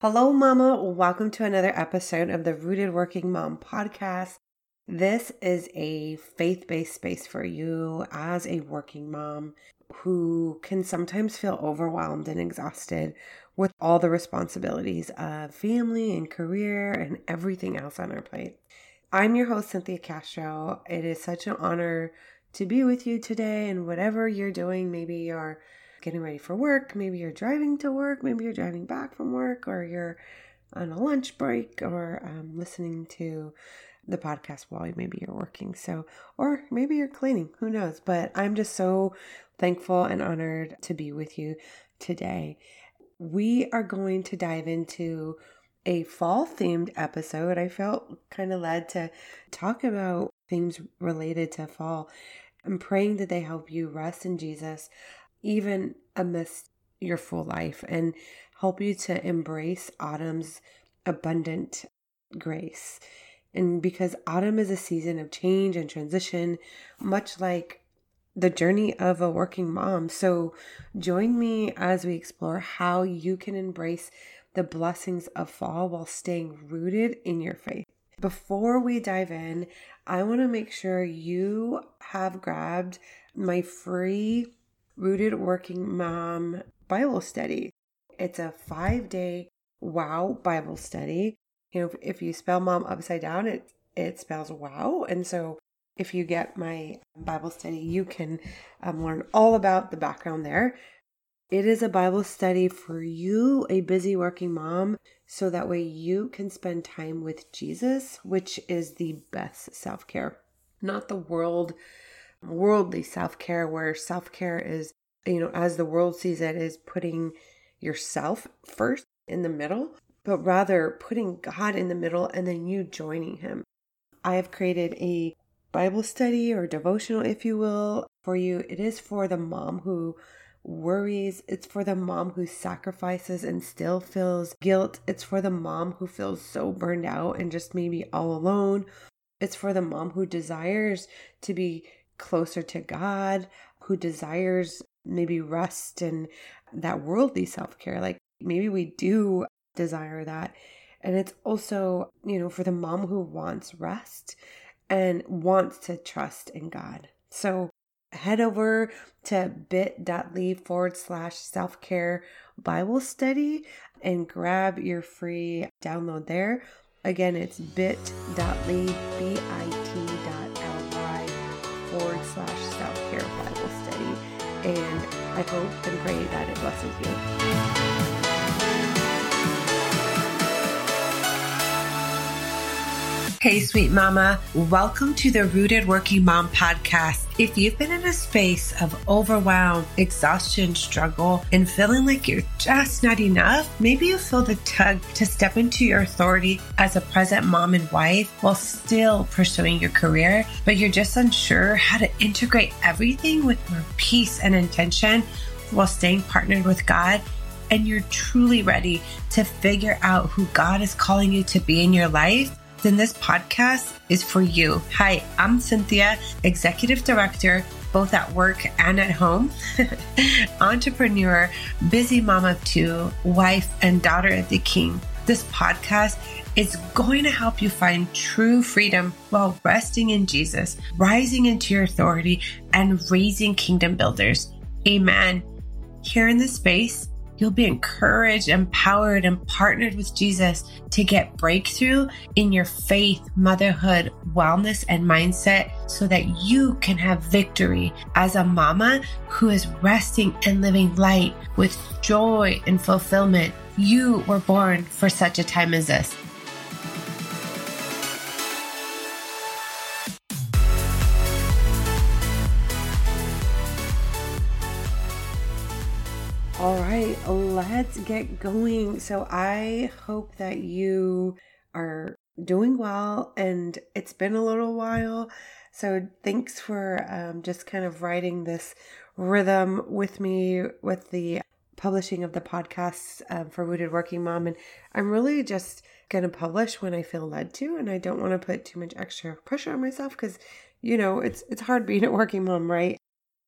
Hello, Mama. Welcome to another episode of the Rooted Working Mom podcast. This is a faith based space for you as a working mom who can sometimes feel overwhelmed and exhausted with all the responsibilities of family and career and everything else on our plate. I'm your host, Cynthia Castro. It is such an honor to be with you today, and whatever you're doing, maybe you're getting ready for work. Maybe you're driving to work. Maybe you're driving back from work, or you're on a lunch break, or um, listening to the podcast while maybe you're working. So, or maybe you're cleaning. Who knows? But I'm just so thankful and honored to be with you today. We are going to dive into a fall themed episode. I felt kind of led to talk about themes related to fall. I'm praying that they help you rest in Jesus even amidst your full life and help you to embrace autumn's abundant grace. And because autumn is a season of change and transition, much like the journey of a working mom. So join me as we explore how you can embrace the blessings of fall while staying rooted in your faith. Before we dive in, I want to make sure you have grabbed my free Rooted Working Mom Bible Study. It's a five day wow Bible study. You know, if you spell mom upside down, it it spells wow. And so if you get my Bible study, you can um, learn all about the background there. It is a Bible study for you, a busy working mom, so that way you can spend time with Jesus, which is the best self care, not the world worldly self care, where self care is, you know, as the world sees it, is putting yourself first in the middle, but rather putting God in the middle and then you joining Him. I have created a Bible study or devotional, if you will, for you. It is for the mom who worries. It's for the mom who sacrifices and still feels guilt. It's for the mom who feels so burned out and just maybe all alone. It's for the mom who desires to be closer to God, who desires maybe rest and that worldly self care. Like maybe we do desire that. And it's also, you know, for the mom who wants rest and wants to trust in God. So head over to bit.ly forward slash self care Bible study and grab your free download there. Again, it's bit.ly, B I And I hope and pray that it blesses you. Hey, sweet mama. Welcome to the Rooted Working Mom podcast. If you've been in a space of overwhelm, exhaustion, struggle, and feeling like you're just not enough, maybe you feel the tug to step into your authority as a present mom and wife while still pursuing your career, but you're just unsure how to integrate everything with more peace and intention while staying partnered with God and you're truly ready to figure out who God is calling you to be in your life, then this podcast is for you. Hi, I'm Cynthia, Executive Director, both at work and at home, entrepreneur, busy mom of two, wife, and daughter of the King. This podcast is going to help you find true freedom while resting in Jesus, rising into your authority, and raising kingdom builders. Amen. Here in this space, You'll be encouraged, empowered, and partnered with Jesus to get breakthrough in your faith, motherhood, wellness, and mindset so that you can have victory as a mama who is resting and living light with joy and fulfillment. You were born for such a time as this. Let's get going. So, I hope that you are doing well and it's been a little while. So, thanks for um, just kind of writing this rhythm with me with the publishing of the podcasts um, for Rooted Working Mom. And I'm really just going to publish when I feel led to. And I don't want to put too much extra pressure on myself because, you know, it's, it's hard being a working mom, right?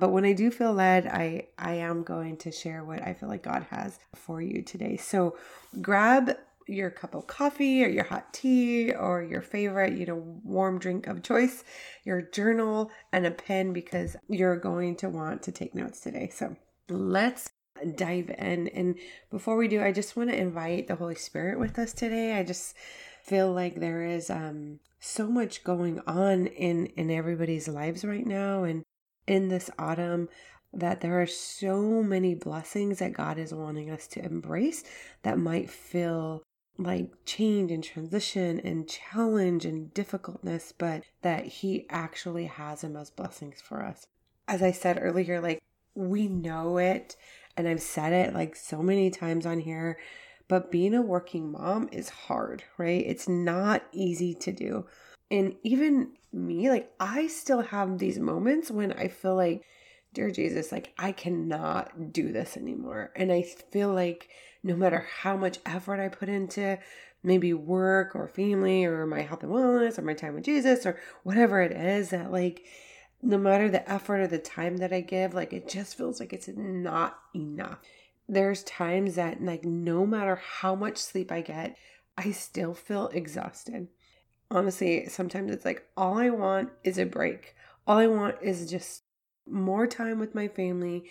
But when I do feel led, I I am going to share what I feel like God has for you today. So grab your cup of coffee or your hot tea or your favorite, you know, warm drink of choice, your journal and a pen because you're going to want to take notes today. So let's dive in. And before we do, I just want to invite the Holy Spirit with us today. I just feel like there is um so much going on in in everybody's lives right now and in this autumn that there are so many blessings that God is wanting us to embrace that might feel like change and transition and challenge and difficultness, but that He actually has them as blessings for us. As I said earlier, like we know it, and I've said it like so many times on here, but being a working mom is hard, right? It's not easy to do. And even me, like I still have these moments when I feel like, dear Jesus, like I cannot do this anymore. And I feel like no matter how much effort I put into maybe work or family or my health and wellness or my time with Jesus or whatever it is that like no matter the effort or the time that I give, like it just feels like it's not enough. There's times that like no matter how much sleep I get, I still feel exhausted. Honestly, sometimes it's like all I want is a break. All I want is just more time with my family,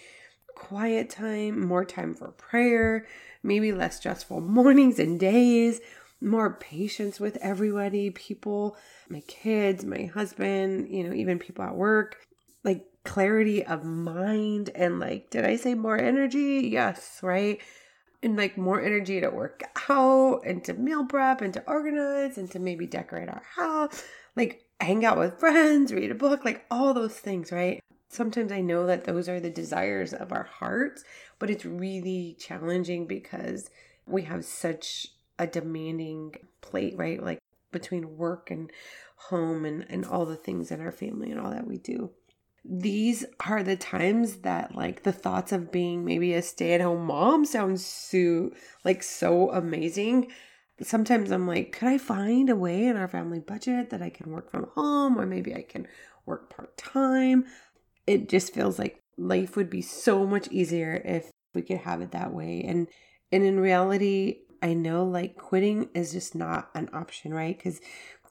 quiet time, more time for prayer, maybe less stressful mornings and days, more patience with everybody, people, my kids, my husband, you know, even people at work, like clarity of mind and like, did I say more energy? Yes, right? And like more energy to work out and to meal prep and to organize and to maybe decorate our house, like hang out with friends, read a book, like all those things, right? sometimes I know that those are the desires of our hearts, but it's really challenging because we have such a demanding plate, right? Like between work and home and, and all the things in our family and all that we do. These are the times that like the thoughts of being maybe a stay-at-home mom sounds so like so amazing. Sometimes I'm like, could I find a way in our family budget that I can work from home or maybe I can work part-time? it just feels like life would be so much easier if we could have it that way. And and in reality, I know like quitting is just not an option, right? Because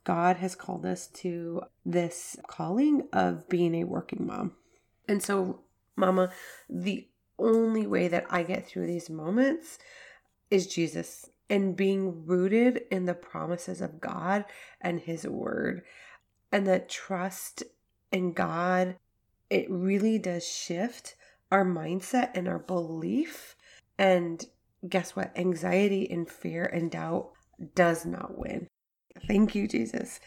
God has called us to this calling of being a working mom. And so, mama, the only way that I get through these moments is Jesus and being rooted in the promises of God and His Word, and that trust in God it really does shift our mindset and our belief. And guess what? Anxiety and fear and doubt does not win. Thank you, Jesus.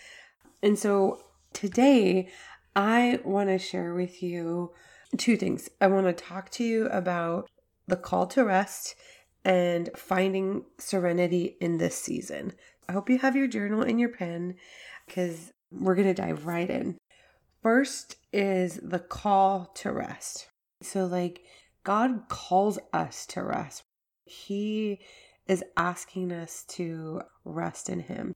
And so today, I want to share with you two things. I want to talk to you about the call to rest and finding serenity in this season. I hope you have your journal and your pen because we're going to dive right in. First is the call to rest. So, like, God calls us to rest. He is asking us to rest in Him.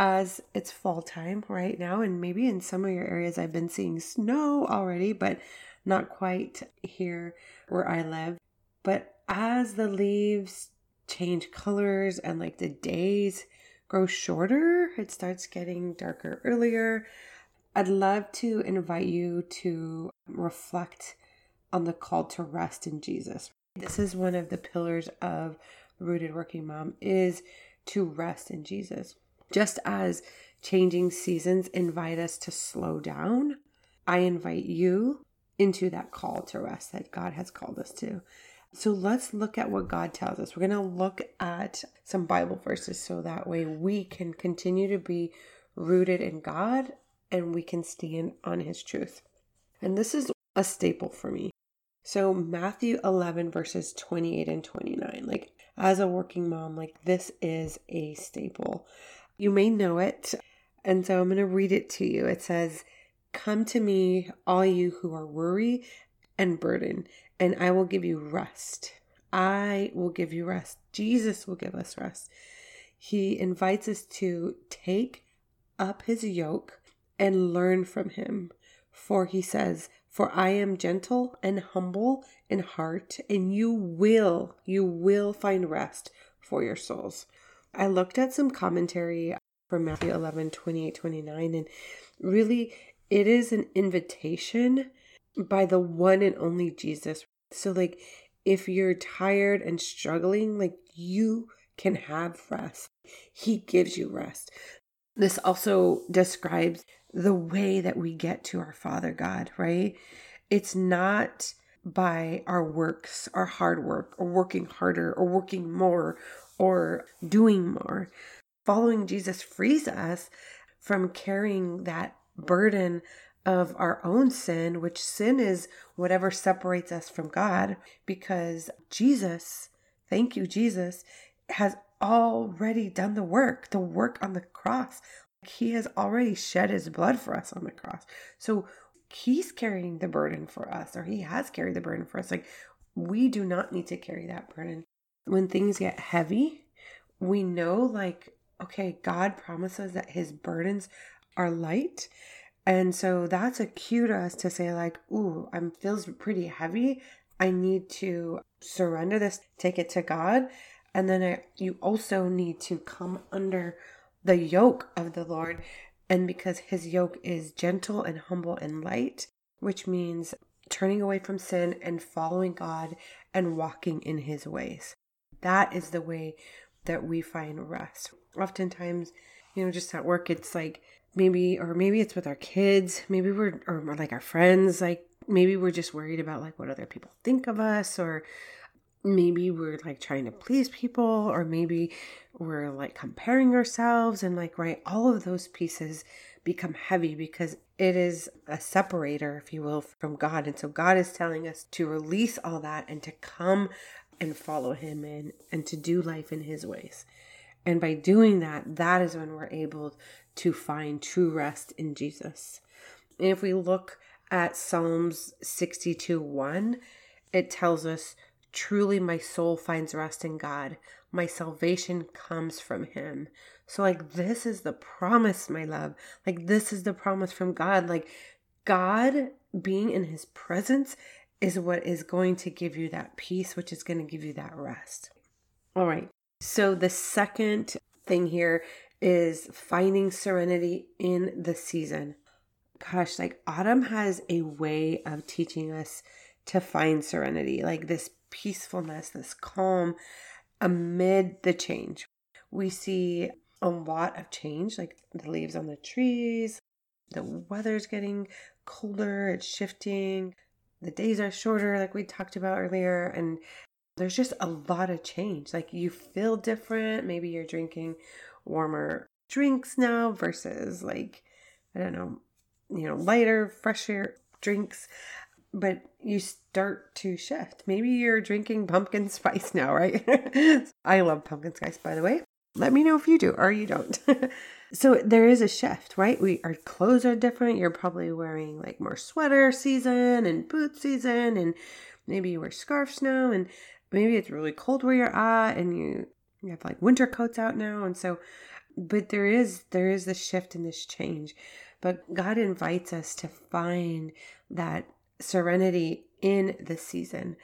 As it's fall time right now, and maybe in some of your areas, I've been seeing snow already, but not quite here where I live. But as the leaves change colors and like the days grow shorter, it starts getting darker earlier. I'd love to invite you to reflect on the call to rest in Jesus. This is one of the pillars of rooted working mom is to rest in Jesus. Just as changing seasons invite us to slow down, I invite you into that call to rest that God has called us to. So let's look at what God tells us. We're going to look at some Bible verses so that way we can continue to be rooted in God and we can stand on his truth. And this is a staple for me. So, Matthew 11, verses 28 and 29. Like, as a working mom, like, this is a staple. You may know it. And so, I'm going to read it to you. It says, Come to me, all you who are weary and burdened, and I will give you rest. I will give you rest. Jesus will give us rest. He invites us to take up his yoke and learn from him. For he says, For I am gentle and humble in heart, and you will, you will find rest for your souls. I looked at some commentary from Matthew 11, 28, 29, and really it is an invitation by the one and only Jesus. So, like, if you're tired and struggling, like, you can have rest. He gives you rest. This also describes the way that we get to our Father God, right? It's not by our works, our hard work, or working harder, or working more, or doing more. Following Jesus frees us from carrying that burden of our own sin, which sin is whatever separates us from God, because Jesus, thank you, Jesus, has already done the work, the work on the cross. He has already shed his blood for us on the cross. So he's carrying the burden for us, or he has carried the burden for us. Like we do not need to carry that burden. When things get heavy, we know, like, okay, God promises that his burdens are light. And so that's a cue to us to say, like, ooh, I'm feels pretty heavy. I need to surrender this, take it to God. And then I, you also need to come under the yoke of the Lord. And because his yoke is gentle and humble and light, which means turning away from sin and following God and walking in his ways. That is the way that we find rest. Oftentimes, you know, just at work, it's like maybe, or maybe it's with our kids, maybe we're, or like our friends, like maybe we're just worried about like what other people think of us, or maybe we're like trying to please people or maybe we're like comparing ourselves and like right all of those pieces become heavy because it is a separator if you will from god and so god is telling us to release all that and to come and follow him in and to do life in his ways and by doing that that is when we're able to find true rest in jesus and if we look at psalms 62 1 it tells us Truly, my soul finds rest in God. My salvation comes from Him. So, like, this is the promise, my love. Like, this is the promise from God. Like, God being in His presence is what is going to give you that peace, which is going to give you that rest. All right. So, the second thing here is finding serenity in the season. Gosh, like autumn has a way of teaching us to find serenity, like this peacefulness, this calm amid the change. We see a lot of change, like the leaves on the trees, the weather's getting colder, it's shifting, the days are shorter, like we talked about earlier, and there's just a lot of change. Like you feel different. Maybe you're drinking warmer drinks now versus like, I don't know, you know, lighter, fresher drinks but you start to shift. Maybe you're drinking pumpkin spice now, right? I love pumpkin spice, by the way. Let me know if you do or you don't. so there is a shift, right? We our clothes are different. You're probably wearing like more sweater season and boot season, and maybe you wear scarves now, and maybe it's really cold where you're at, and you you have like winter coats out now, and so. But there is there is this shift and this change, but God invites us to find that serenity in this season.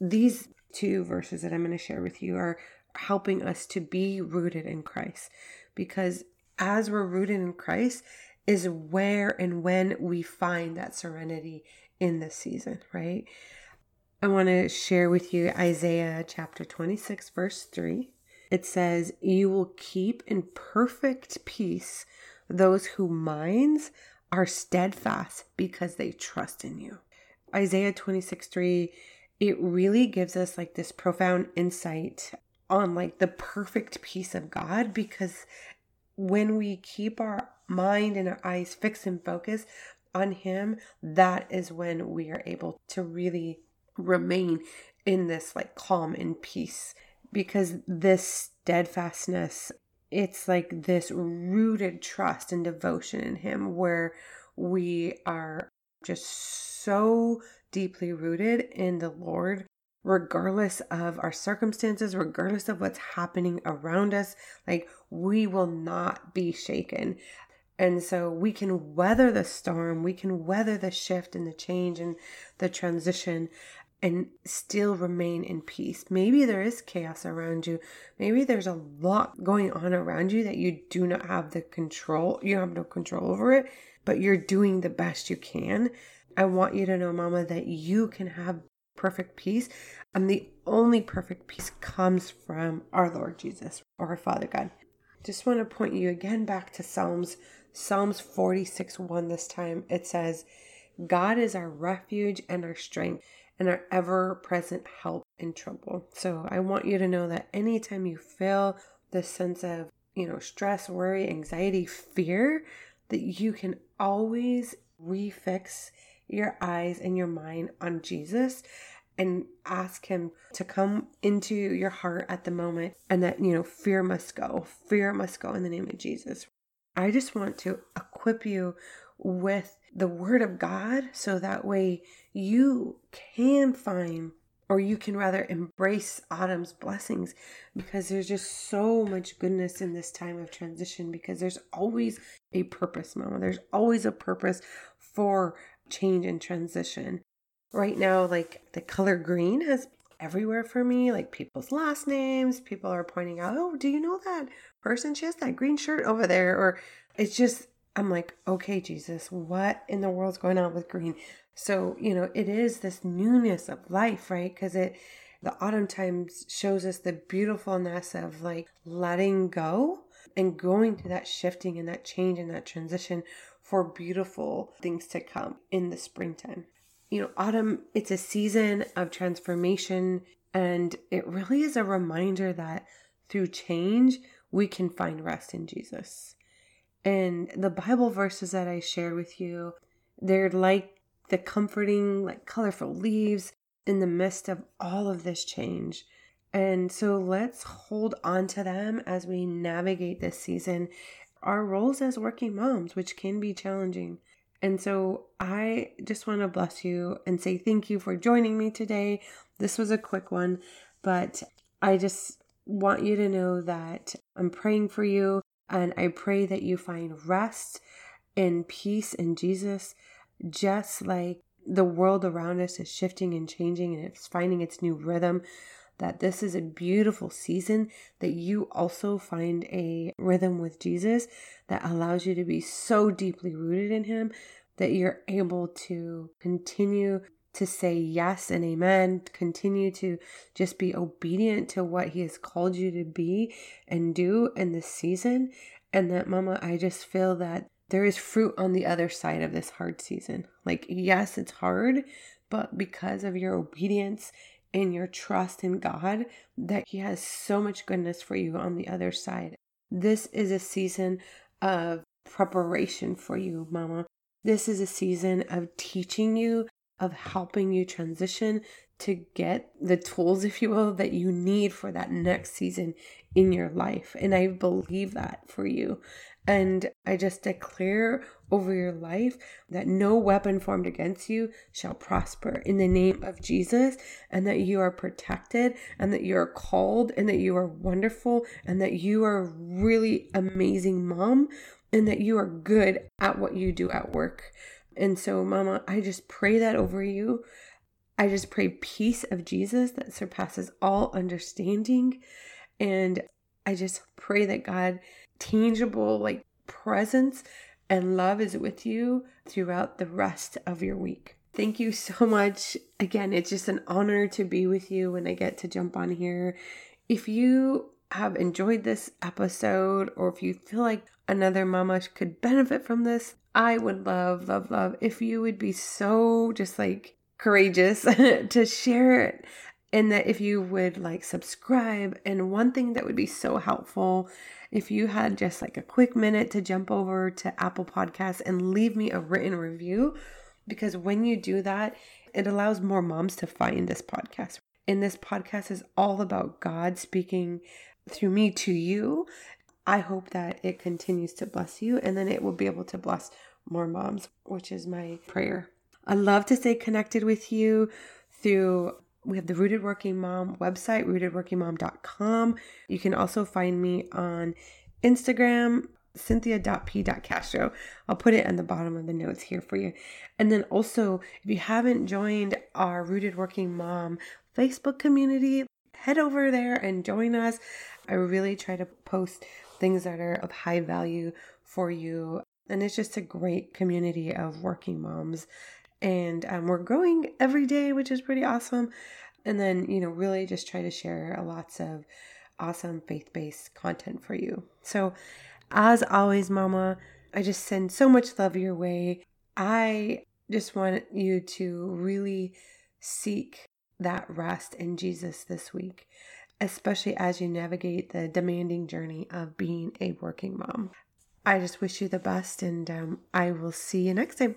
These two verses that I'm going to share with you are helping us to be rooted in Christ because as we're rooted in Christ is where and when we find that serenity in this season, right? I want to share with you Isaiah chapter 26, verse 3. It says, You will keep in perfect peace those whose minds are steadfast because they trust in you. Isaiah 26 3, it really gives us like this profound insight on like the perfect peace of God because when we keep our mind and our eyes fixed and focused on Him, that is when we are able to really remain in this like calm and peace. Because this steadfastness it's like this rooted trust and devotion in him where we are just so deeply rooted in the Lord, regardless of our circumstances, regardless of what's happening around us. Like, we will not be shaken. And so we can weather the storm, we can weather the shift and the change and the transition and still remain in peace. Maybe there is chaos around you. Maybe there's a lot going on around you that you do not have the control, you have no control over it, but you're doing the best you can. I want you to know, Mama, that you can have perfect peace. And the only perfect peace comes from our Lord Jesus or our Father God. Just want to point you again back to Psalms, Psalms 46 1 this time. It says, God is our refuge and our strength and our ever present help in trouble. So I want you to know that anytime you feel this sense of, you know, stress, worry, anxiety, fear, that you can always refix your eyes and your mind on Jesus and ask him to come into your heart at the moment and that you know fear must go fear must go in the name of Jesus. I just want to equip you with the word of god so that way you can find or you can rather embrace autumn's blessings because there's just so much goodness in this time of transition because there's always a purpose mama. There's always a purpose for change and transition right now like the color green has everywhere for me like people's last names people are pointing out oh do you know that person? She has that green shirt over there or it's just i'm like okay jesus what in the world's going on with green? So you know it is this newness of life right? Because it the autumn times shows us the beautifulness of like letting go and going through that shifting and that change and that transition for beautiful things to come in the springtime. You know, autumn, it's a season of transformation, and it really is a reminder that through change, we can find rest in Jesus. And the Bible verses that I shared with you, they're like the comforting, like colorful leaves in the midst of all of this change. And so let's hold on to them as we navigate this season our roles as working moms, which can be challenging. And so I just want to bless you and say thank you for joining me today. This was a quick one, but I just want you to know that I'm praying for you and I pray that you find rest and peace in Jesus, just like the world around us is shifting and changing and it's finding its new rhythm that this is a beautiful season, that you also find a rhythm with Jesus that allows you to be so deeply rooted in Him that you're able to continue to say yes and amen, continue to just be obedient to what He has called you to be and do in this season. And that, Mama, I just feel that there is fruit on the other side of this hard season. Like, yes, it's hard, but because of your obedience in your trust in God that He has so much goodness for you on the other side. This is a season of preparation for you, Mama. This is a season of teaching you, of helping you transition to get the tools, if you will, that you need for that next season in your life. And I believe that for you. And I just declare over your life that no weapon formed against you shall prosper in the name of Jesus, and that you are protected, and that you are called, and that you are wonderful, and that you are really amazing mom, and that you are good at what you do at work. And so, Mama, I just pray that over you. I just pray peace of Jesus that surpasses all understanding. And I just pray that God tangible like presence and love is with you throughout the rest of your week. Thank you so much. Again, it's just an honor to be with you when I get to jump on here. If you have enjoyed this episode or if you feel like another mama could benefit from this, I would love, love, love if you would be so just like courageous to share it and that if you would like subscribe and one thing that would be so helpful if you had just like a quick minute to jump over to Apple Podcasts and leave me a written review because when you do that it allows more moms to find this podcast and this podcast is all about God speaking through me to you I hope that it continues to bless you and then it will be able to bless more moms, which is my prayer. I love to stay connected with you through we have the Rooted Working Mom website, rootedworkingmom.com. You can also find me on Instagram cynthia.p.castro. I'll put it in the bottom of the notes here for you. And then also, if you haven't joined our Rooted Working Mom Facebook community, head over there and join us. I really try to post things that are of high value for you. And it's just a great community of working moms. And um, we're growing every day, which is pretty awesome. And then, you know, really just try to share lots of awesome faith based content for you. So, as always, Mama, I just send so much love your way. I just want you to really seek that rest in Jesus this week, especially as you navigate the demanding journey of being a working mom. I just wish you the best, and um, I will see you next time.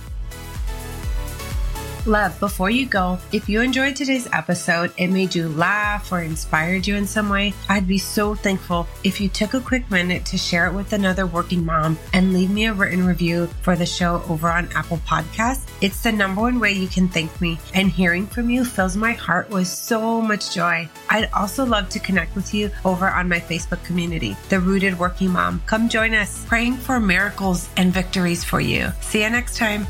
Love, before you go, if you enjoyed today's episode, it made you laugh or inspired you in some way, I'd be so thankful if you took a quick minute to share it with another working mom and leave me a written review for the show over on Apple Podcasts. It's the number one way you can thank me, and hearing from you fills my heart with so much joy. I'd also love to connect with you over on my Facebook community, The Rooted Working Mom. Come join us, praying for miracles and victories for you. See you next time.